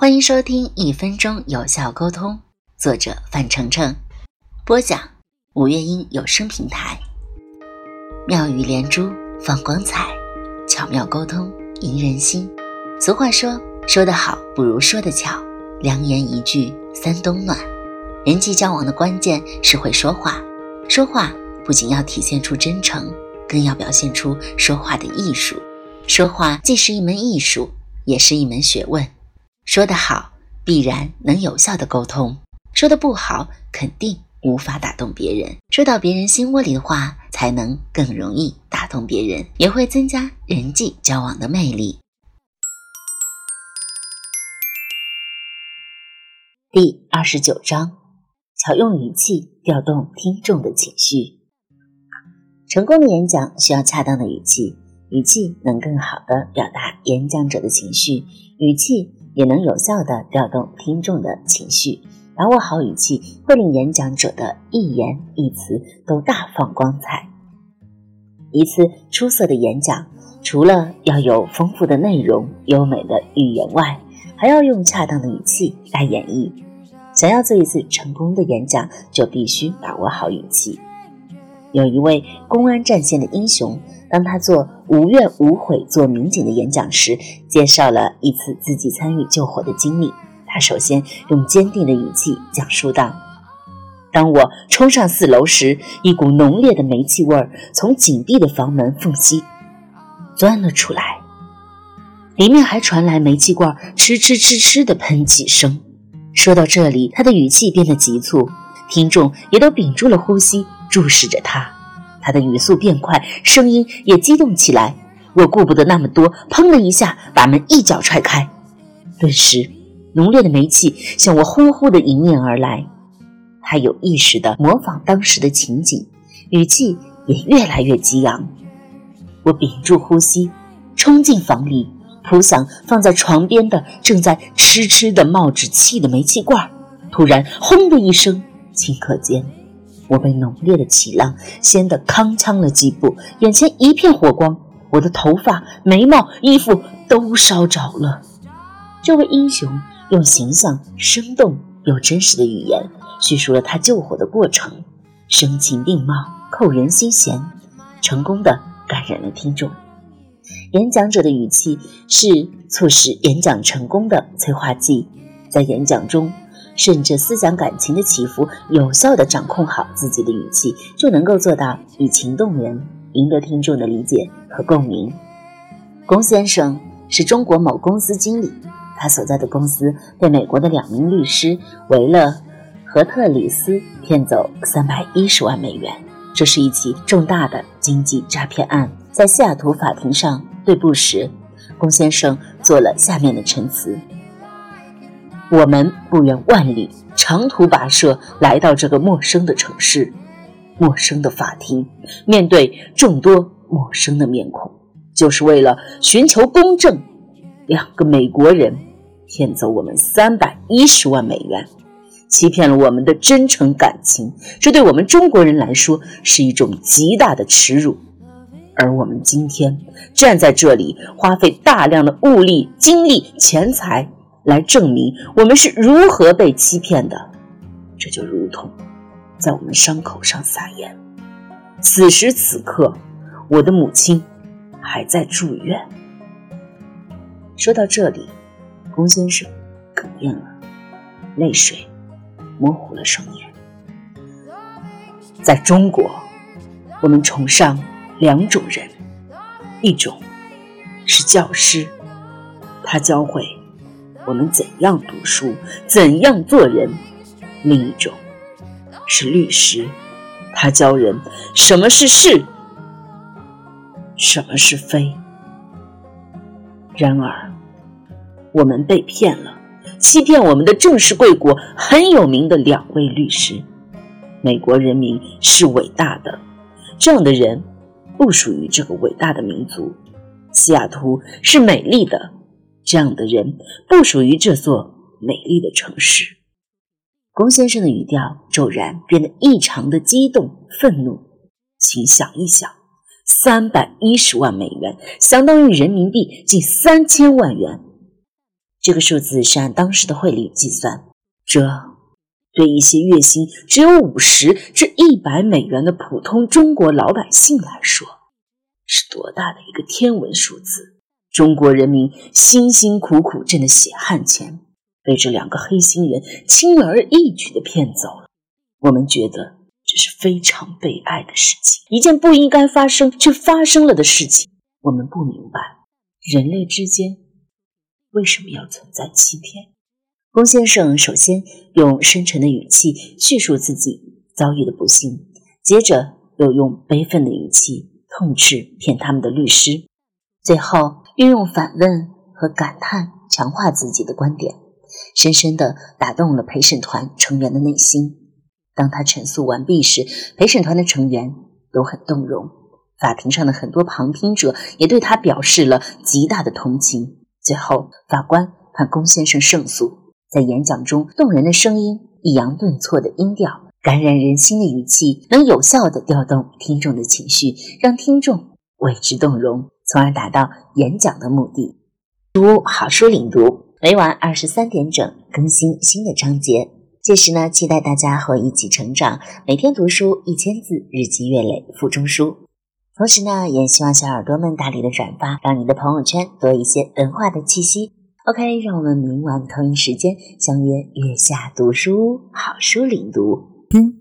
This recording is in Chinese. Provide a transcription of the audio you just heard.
欢迎收听《一分钟有效沟通》，作者范丞丞，播讲五月音有声平台。妙语连珠，放光彩，巧妙沟通，赢人心。俗话说：“说得好不如说得巧。”良言一句三冬暖。人际交往的关键是会说话，说话不仅要体现出真诚，更要表现出说话的艺术。说话既是一门艺术，也是一门学问。说得好，必然能有效的沟通；说的不好，肯定无法打动别人。说到别人心窝里的话，才能更容易打动别人，也会增加人际交往的魅力。第二十九章：巧用语气调动听众的情绪。成功的演讲需要恰当的语气，语气能更好的表达演讲者的情绪，语气也能有效的调动听众的情绪。把握好语气，会令演讲者的一言一词都大放光彩。一次出色的演讲，除了要有丰富的内容、优美的语言外，还要用恰当的语气来演绎。想要做一次成功的演讲，就必须把握好语气。有一位公安战线的英雄，当他做无怨无悔做民警的演讲时，介绍了一次自己参与救火的经历。他首先用坚定的语气讲述道：“当我冲上四楼时，一股浓烈的煤气味儿从紧闭的房门缝隙钻了出来。”里面还传来煤气罐哧哧哧哧的喷气声。说到这里，他的语气变得急促，听众也都屏住了呼吸，注视着他。他的语速变快，声音也激动起来。我顾不得那么多，砰的一下把门一脚踹开，顿时浓烈的煤气向我呼呼的迎面而来。他有意识地模仿当时的情景，语气也越来越激昂。我屏住呼吸，冲进房里。扑向放在床边的正在痴痴的冒着气的煤气罐，突然“轰”的一声，顷刻间，我被浓烈的气浪掀得踉跄了几步，眼前一片火光，我的头发、眉毛、衣服都烧着了。这位英雄用形象、生动又真实的语言叙述了他救火的过程，声情并茂，扣人心弦，成功的感染了听众。演讲者的语气是促使演讲成功的催化剂，在演讲中顺着思想感情的起伏，有效地掌控好自己的语气，就能够做到以情动人，赢得听众的理解和共鸣。龚先生是中国某公司经理，他所在的公司被美国的两名律师为了和特里斯骗走三百一十万美元，这是一起重大的经济诈骗案。在西雅图法庭上对簿时，龚先生做了下面的陈词：“我们不远万里长途跋涉来到这个陌生的城市，陌生的法庭，面对众多陌生的面孔，就是为了寻求公正。两个美国人骗走我们三百一十万美元，欺骗了我们的真诚感情，这对我们中国人来说是一种极大的耻辱。”而我们今天站在这里，花费大量的物力、精力、钱财来证明我们是如何被欺骗的，这就如同在我们伤口上撒盐。此时此刻，我的母亲还在住院。说到这里，龚先生哽咽了，泪水模糊了双眼。在中国，我们崇尚。两种人，一种是教师，他教会我们怎样读书、怎样做人；另一种是律师，他教人什么是是，什么是非。然而，我们被骗了，欺骗我们的正是贵国很有名的两位律师。美国人民是伟大的，这样的人。不属于这个伟大的民族，西雅图是美丽的，这样的人不属于这座美丽的城市。龚先生的语调骤然变得异常的激动、愤怒。请想一想，三百一十万美元相当于人民币近三千万元，这个数字是按当时的汇率计算，这对一些月薪只有五十至一百美元的普通中国老百姓来说，是多大的一个天文数字！中国人民辛辛苦苦挣的血汗钱，被这两个黑心人轻而易举的骗走了。我们觉得这是非常悲哀的事情，一件不应该发生却发生了的事情。我们不明白，人类之间。为什么要存在欺骗？龚先生首先用深沉的语气叙述自己遭遇的不幸，接着又用悲愤的语气痛斥骗他们的律师，最后运用反问和感叹强化自己的观点，深深地打动了陪审团成员的内心。当他陈述完毕时，陪审团的成员都很动容，法庭上的很多旁听者也对他表示了极大的同情。最后，法官判龚先生胜诉。在演讲中，动人的声音、抑扬顿挫的音调、感染人心的语气，能有效地调动听众的情绪，让听众为之动容，从而达到演讲的目的。读好书领读，每晚二十三点整更新新的章节。届时呢，期待大家和我一起成长。每天读书一千字，日积月累，腹中书。同时呢，也希望小耳朵们大力的转发，让你的朋友圈多一些文化的气息。OK，让我们明晚同一时间相约月下读书，好书领读。听。